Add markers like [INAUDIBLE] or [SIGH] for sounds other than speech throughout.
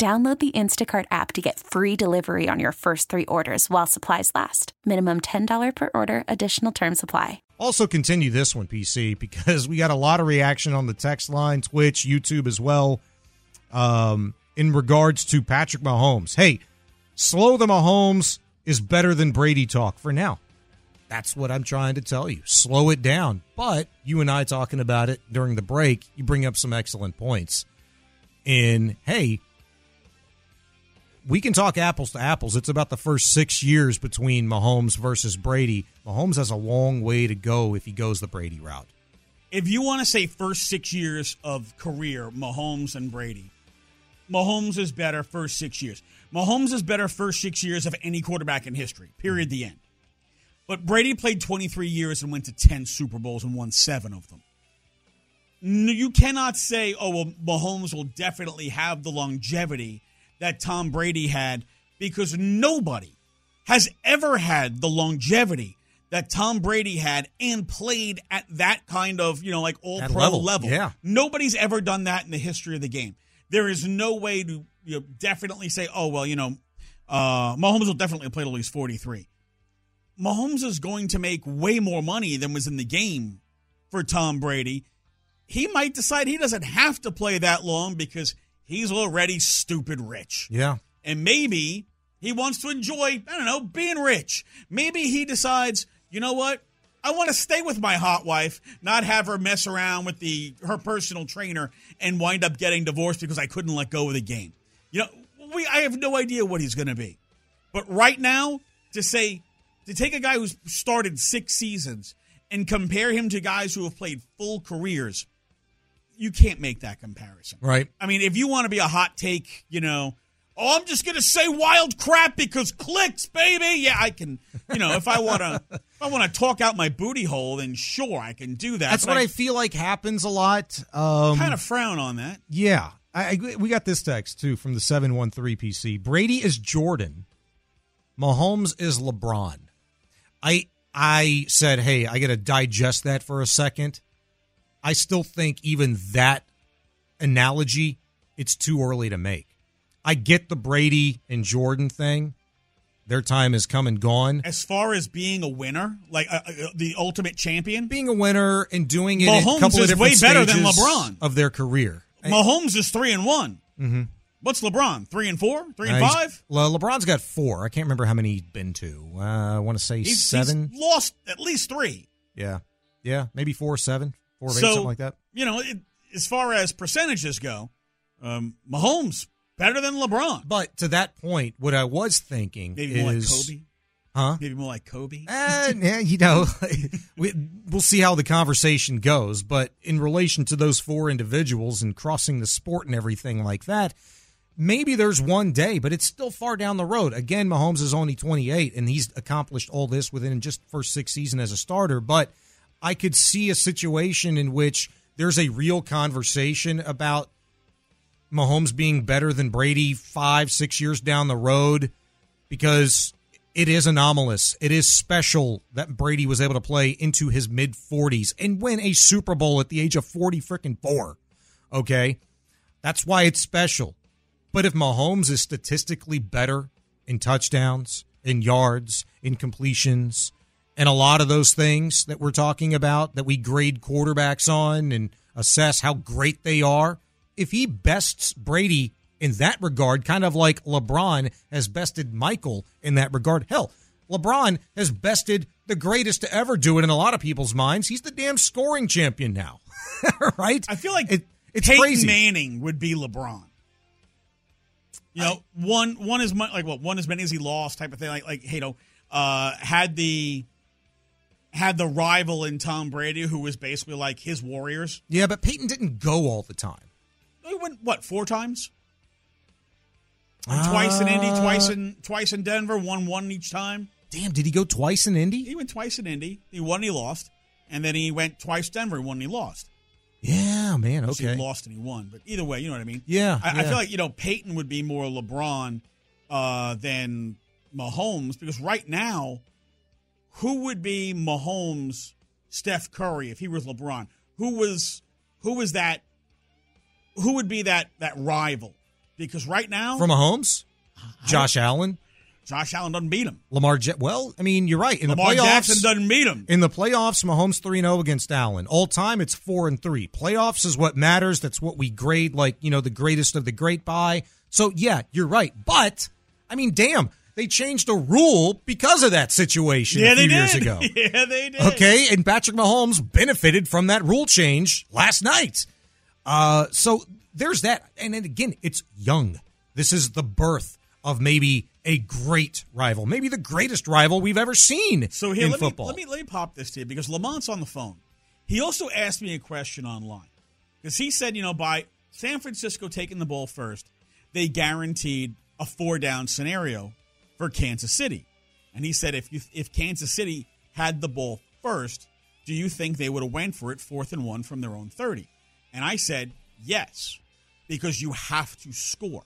Download the Instacart app to get free delivery on your first three orders while supplies last. Minimum $10 per order, additional term supply. Also, continue this one, PC, because we got a lot of reaction on the text line, Twitch, YouTube as well, um, in regards to Patrick Mahomes. Hey, slow the Mahomes is better than Brady talk for now. That's what I'm trying to tell you. Slow it down. But you and I talking about it during the break, you bring up some excellent points. In, hey, we can talk apples to apples. It's about the first six years between Mahomes versus Brady. Mahomes has a long way to go if he goes the Brady route. If you want to say first six years of career, Mahomes and Brady, Mahomes is better first six years. Mahomes is better first six years of any quarterback in history. Period. The end. But Brady played 23 years and went to 10 Super Bowls and won seven of them. You cannot say, oh, well, Mahomes will definitely have the longevity that Tom Brady had because nobody has ever had the longevity that Tom Brady had and played at that kind of, you know, like all pro level. level. Yeah. Nobody's ever done that in the history of the game. There is no way to you know, definitely say, oh, well, you know, uh, Mahomes will definitely play till he's 43. Mahomes is going to make way more money than was in the game for Tom Brady. He might decide he doesn't have to play that long because – he's already stupid rich. Yeah. And maybe he wants to enjoy, I don't know, being rich. Maybe he decides, you know what? I want to stay with my hot wife, not have her mess around with the her personal trainer and wind up getting divorced because I couldn't let go of the game. You know, we I have no idea what he's going to be. But right now, to say to take a guy who's started 6 seasons and compare him to guys who have played full careers you can't make that comparison. Right. I mean, if you want to be a hot take, you know, oh, I'm just going to say wild crap because clicks, baby. Yeah, I can, you know, if I want to if I want to talk out my booty hole, then sure, I can do that. That's but what I, I, feel like happens a lot. Um, kind of frown on that. Yeah. I, I, we got this text too from the 713 PC. Brady is Jordan. Mahomes is LeBron. I I said, "Hey, I got to digest that for a second I still think even that analogy, it's too early to make. I get the Brady and Jordan thing. Their time has come and gone. As far as being a winner, like uh, uh, the ultimate champion, being a winner and doing it Mahomes a couple of different way better than LeBron of their career. Mahomes is three and one. Mm-hmm. What's LeBron? Three and four? Three and uh, five? Le- LeBron's got four. I can't remember how many he's been to. Uh, I want to say he's, seven. He's lost at least three. Yeah, yeah, maybe four, seven four of so, eight, something like that. You know, it, as far as percentages go, um, Mahomes better than LeBron. But to that point, what I was thinking maybe is, more like Kobe. Huh? Maybe more like Kobe. Uh, yeah, you know, [LAUGHS] we, we'll see how the conversation goes. But in relation to those four individuals and crossing the sport and everything like that, maybe there's one day, but it's still far down the road. Again, Mahomes is only 28, and he's accomplished all this within just first six season as a starter. But I could see a situation in which there's a real conversation about Mahomes being better than Brady five, six years down the road because it is anomalous. It is special that Brady was able to play into his mid 40s and win a Super Bowl at the age of 40 freaking four. Okay? That's why it's special. But if Mahomes is statistically better in touchdowns, in yards, in completions, and a lot of those things that we're talking about that we grade quarterbacks on and assess how great they are, if he bests Brady in that regard, kind of like LeBron has bested Michael in that regard, hell, LeBron has bested the greatest to ever do it in a lot of people's minds. He's the damn scoring champion now, [LAUGHS] right? I feel like it, it's Peyton crazy. Manning would be LeBron. You know, I, one one is like what one as many as he lost type of thing. Like like hey, you know, uh, had the had the rival in Tom Brady, who was basically like his Warriors. Yeah, but Peyton didn't go all the time. He went what four times? twice in Indy, Uh, twice in twice in Denver, won one each time. Damn, did he go twice in Indy? He went twice in Indy. He won, he lost, and then he went twice Denver, won, and he lost. Yeah, man. Okay. He lost and he won, but either way, you know what I mean. Yeah, I, I feel like you know Peyton would be more LeBron uh, than Mahomes because right now, who would be Mahomes, Steph Curry if he was LeBron? Who was who was that? Who would be that that rival? Because right now, From Mahomes, Josh Allen, Josh Allen doesn't beat him. Lamar. Ja- well, I mean, you're right. In Lamar the playoffs, Jackson doesn't beat him. In the playoffs, Mahomes 3 0 against Allen. All time, it's 4 and 3. Playoffs is what matters. That's what we grade, like, you know, the greatest of the great by. So, yeah, you're right. But, I mean, damn, they changed a rule because of that situation yeah, a few they years ago. [LAUGHS] yeah, they did. Okay, and Patrick Mahomes benefited from that rule change last night. Uh, so there's that, and then again, it's young. This is the birth of maybe a great rival, maybe the greatest rival we've ever seen So here, in let football. me let me let me pop this to you because Lamont's on the phone. He also asked me a question online because he said, you know, by San Francisco taking the ball first, they guaranteed a four down scenario for Kansas City, and he said if you if Kansas City had the ball first, do you think they would have went for it fourth and one from their own thirty? And I said yes, because you have to score.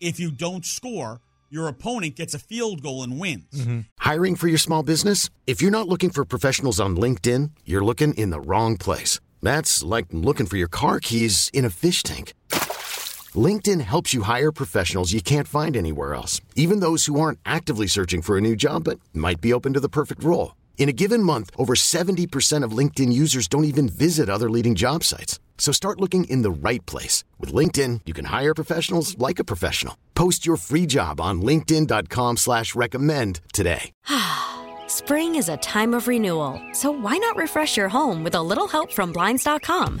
If you don't score, your opponent gets a field goal and wins. Mm-hmm. Hiring for your small business? If you're not looking for professionals on LinkedIn, you're looking in the wrong place. That's like looking for your car keys in a fish tank. LinkedIn helps you hire professionals you can't find anywhere else, even those who aren't actively searching for a new job but might be open to the perfect role. In a given month, over 70% of LinkedIn users don't even visit other leading job sites. So start looking in the right place. With LinkedIn, you can hire professionals like a professional. Post your free job on linkedin.com slash recommend today. [SIGHS] Spring is a time of renewal, so why not refresh your home with a little help from Blinds.com?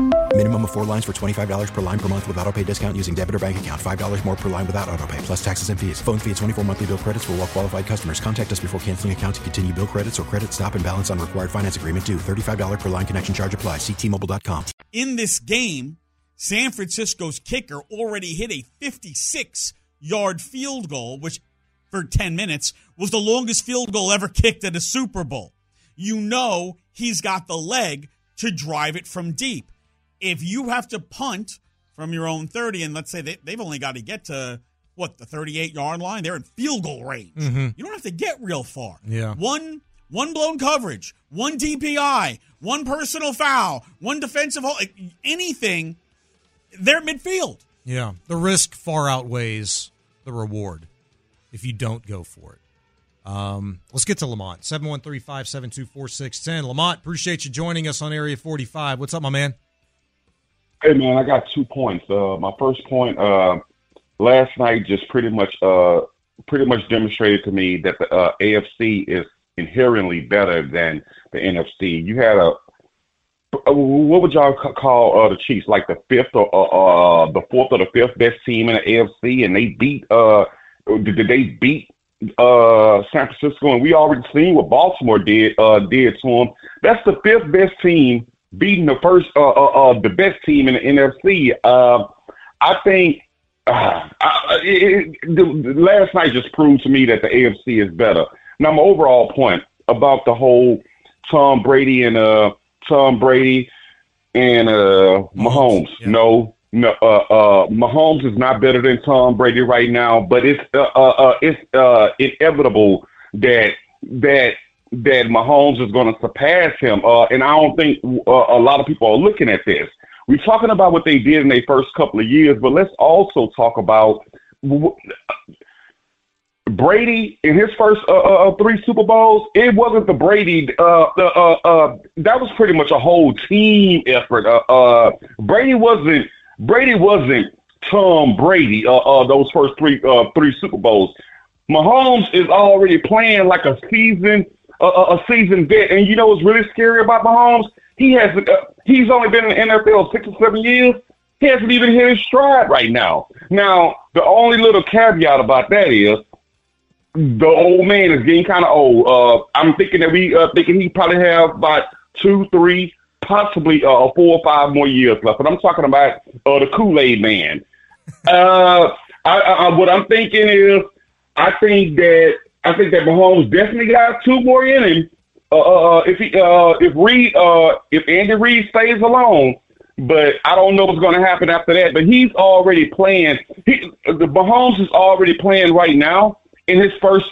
Minimum of four lines for $25 per line per month with auto pay discount using debit or bank account. $5 more per line without auto pay, plus taxes and fees. Phone fee at 24 monthly bill credits for all well qualified customers. Contact us before canceling account to continue bill credits or credit stop and balance on required finance agreement due. $35 per line connection charge apply. Ctmobile.com. in this game, San Francisco's kicker already hit a 56 yard field goal, which for 10 minutes was the longest field goal ever kicked at a Super Bowl. You know he's got the leg to drive it from deep. If you have to punt from your own 30, and let's say they, they've only got to get to what the 38 yard line, they're in field goal range. You don't have to get real far. Yeah. One one blown coverage, one DPI, one personal foul, one defensive hold, anything, they're midfield. Yeah, the risk far outweighs the reward if you don't go for it. Um, let's get to Lamont. 713-572-4610. Lamont, appreciate you joining us on Area 45. What's up, my man? Hey man, I got two points. Uh, my first point, uh, last night just pretty much, uh, pretty much demonstrated to me that the uh, AFC is inherently better than the NFC. You had a, uh, what would y'all call uh, the Chiefs? Like the fifth or uh, uh, the fourth or the fifth best team in the AFC, and they beat. Uh, did did they beat uh, San Francisco? And we already seen what Baltimore did uh, did to them. That's the fifth best team beating the first uh, uh, uh the best team in the NFC. Uh, I think uh, I, it, it, the, last night just proved to me that the AFC is better. Now, my overall point about the whole Tom Brady and uh Tom Brady and uh Mahomes. Yeah. No, no, uh, uh, Mahomes is not better than Tom Brady right now, but it's uh, uh, uh it's uh, inevitable that that that Mahomes is going to surpass him. Uh, and I don't think uh, a lot of people are looking at this. We're talking about what they did in their first couple of years, but let's also talk about Brady in his first uh, uh, uh, three Super Bowls. It wasn't the Brady. Uh, uh, uh, that was pretty much a whole team effort. Brady wasn't. Brady wasn't Tom Brady. those first three three Super Bowls. Mahomes is already playing like a season a, a seasoned vet. And you know what's really scary about Mahomes? He has uh, he's only been in the NFL six or seven years. He hasn't even hit his stride right now. Now, the only little caveat about that is the old man is getting kind of old. Uh, I'm thinking that we uh, thinking he probably have about two, three, possibly uh, four or five more years left. But I'm talking about uh, the Kool Aid man. [LAUGHS] uh, I, I, what I'm thinking is, I think that I think that Mahomes definitely got two more innings. Uh, uh, uh if he, uh, if Reid, uh, if Andy Reid stays alone, but I don't know what's going to happen after that. But he's already playing. He, the Mahomes is already playing right now in his first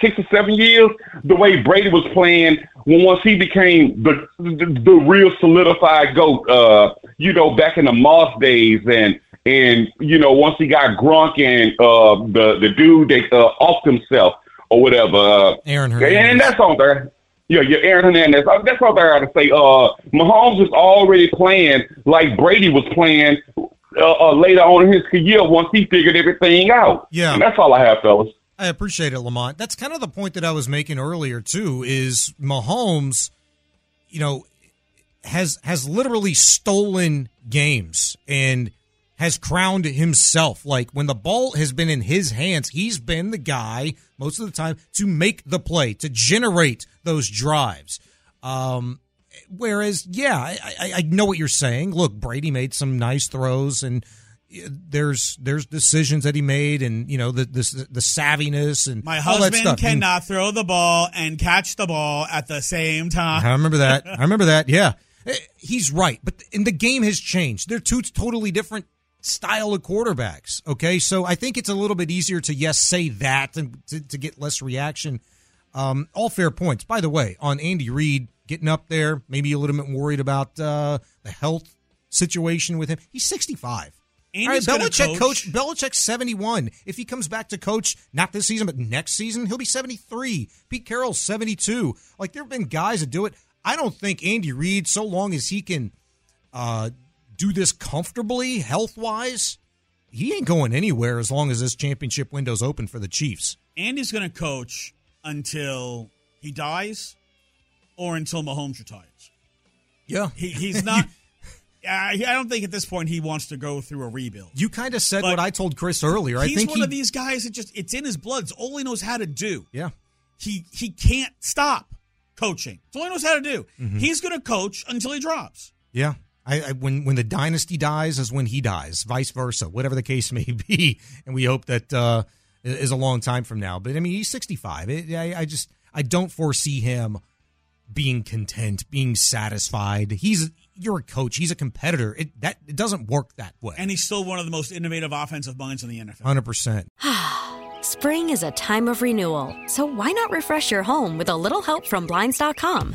six or seven years. The way Brady was playing when once he became the the, the real solidified goat. Uh, you know, back in the Moss days and. And you know, once he got Gronk and uh, the the dude that uh, offed himself, or whatever. Uh, Aaron Hernandez. And that's on there. Yeah, yeah, Aaron Hernandez. That's all there to say. Uh, Mahomes is already playing like Brady was playing uh, uh, later on in his career once he figured everything out. Yeah, and that's all I have, fellas. I appreciate it, Lamont. That's kind of the point that I was making earlier too. Is Mahomes, you know, has has literally stolen games and has crowned himself. Like when the ball has been in his hands, he's been the guy most of the time to make the play, to generate those drives. Um, whereas, yeah, I, I, I know what you're saying. Look, Brady made some nice throws and there's there's decisions that he made and you know the the, the savviness and my husband cannot mean, throw the ball and catch the ball at the same time. I remember that. [LAUGHS] I remember that. Yeah, eh, he's right. But and the game has changed. They're two totally different style of quarterbacks. Okay, so I think it's a little bit easier to yes say that and to, to get less reaction. Um, all fair points. By the way, on Andy Reid getting up there, maybe a little bit worried about uh, the health situation with him. He's sixty five. All right, Belichick coach. coach Belichick's 71. If he comes back to coach not this season but next season, he'll be 73. Pete Carroll's 72. Like there have been guys that do it. I don't think Andy Reid, so long as he can uh, do this comfortably, health wise, he ain't going anywhere as long as this championship window's open for the Chiefs. Andy's going to coach until he dies or until Mahomes retires. Yeah. He, he's not. [LAUGHS] I, I don't think at this point he wants to go through a rebuild. You kind of said but what I told Chris earlier. I think He's one he, of these guys that just it's in his blood. It's all he knows how to do. Yeah. He he can't stop coaching. It's all he knows how to do. Mm-hmm. He's going to coach until he drops. Yeah. I, I, when when the dynasty dies is when he dies, vice versa, whatever the case [LAUGHS] may be, and we hope that uh, is a long time from now. But I mean, he's sixty five. I, I just I don't foresee him being content, being satisfied. He's you're a coach. He's a competitor. It that it doesn't work that way. And he's still one of the most innovative offensive minds in the NFL. Hundred percent. [SIGHS] Spring is a time of renewal, so why not refresh your home with a little help from blinds.com?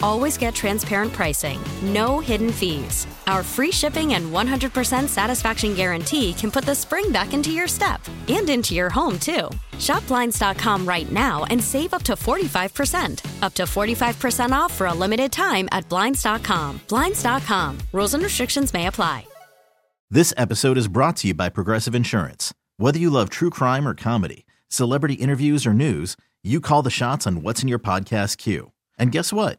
always get transparent pricing, no hidden fees. Our free shipping and 100% satisfaction guarantee can put the spring back into your step and into your home, too. Shop Blinds.com right now and save up to 45%. Up to 45% off for a limited time at Blinds.com. Blinds.com. Rules and restrictions may apply. This episode is brought to you by Progressive Insurance. Whether you love true crime or comedy, celebrity interviews or news, you call the shots on what's in your podcast queue. And guess what?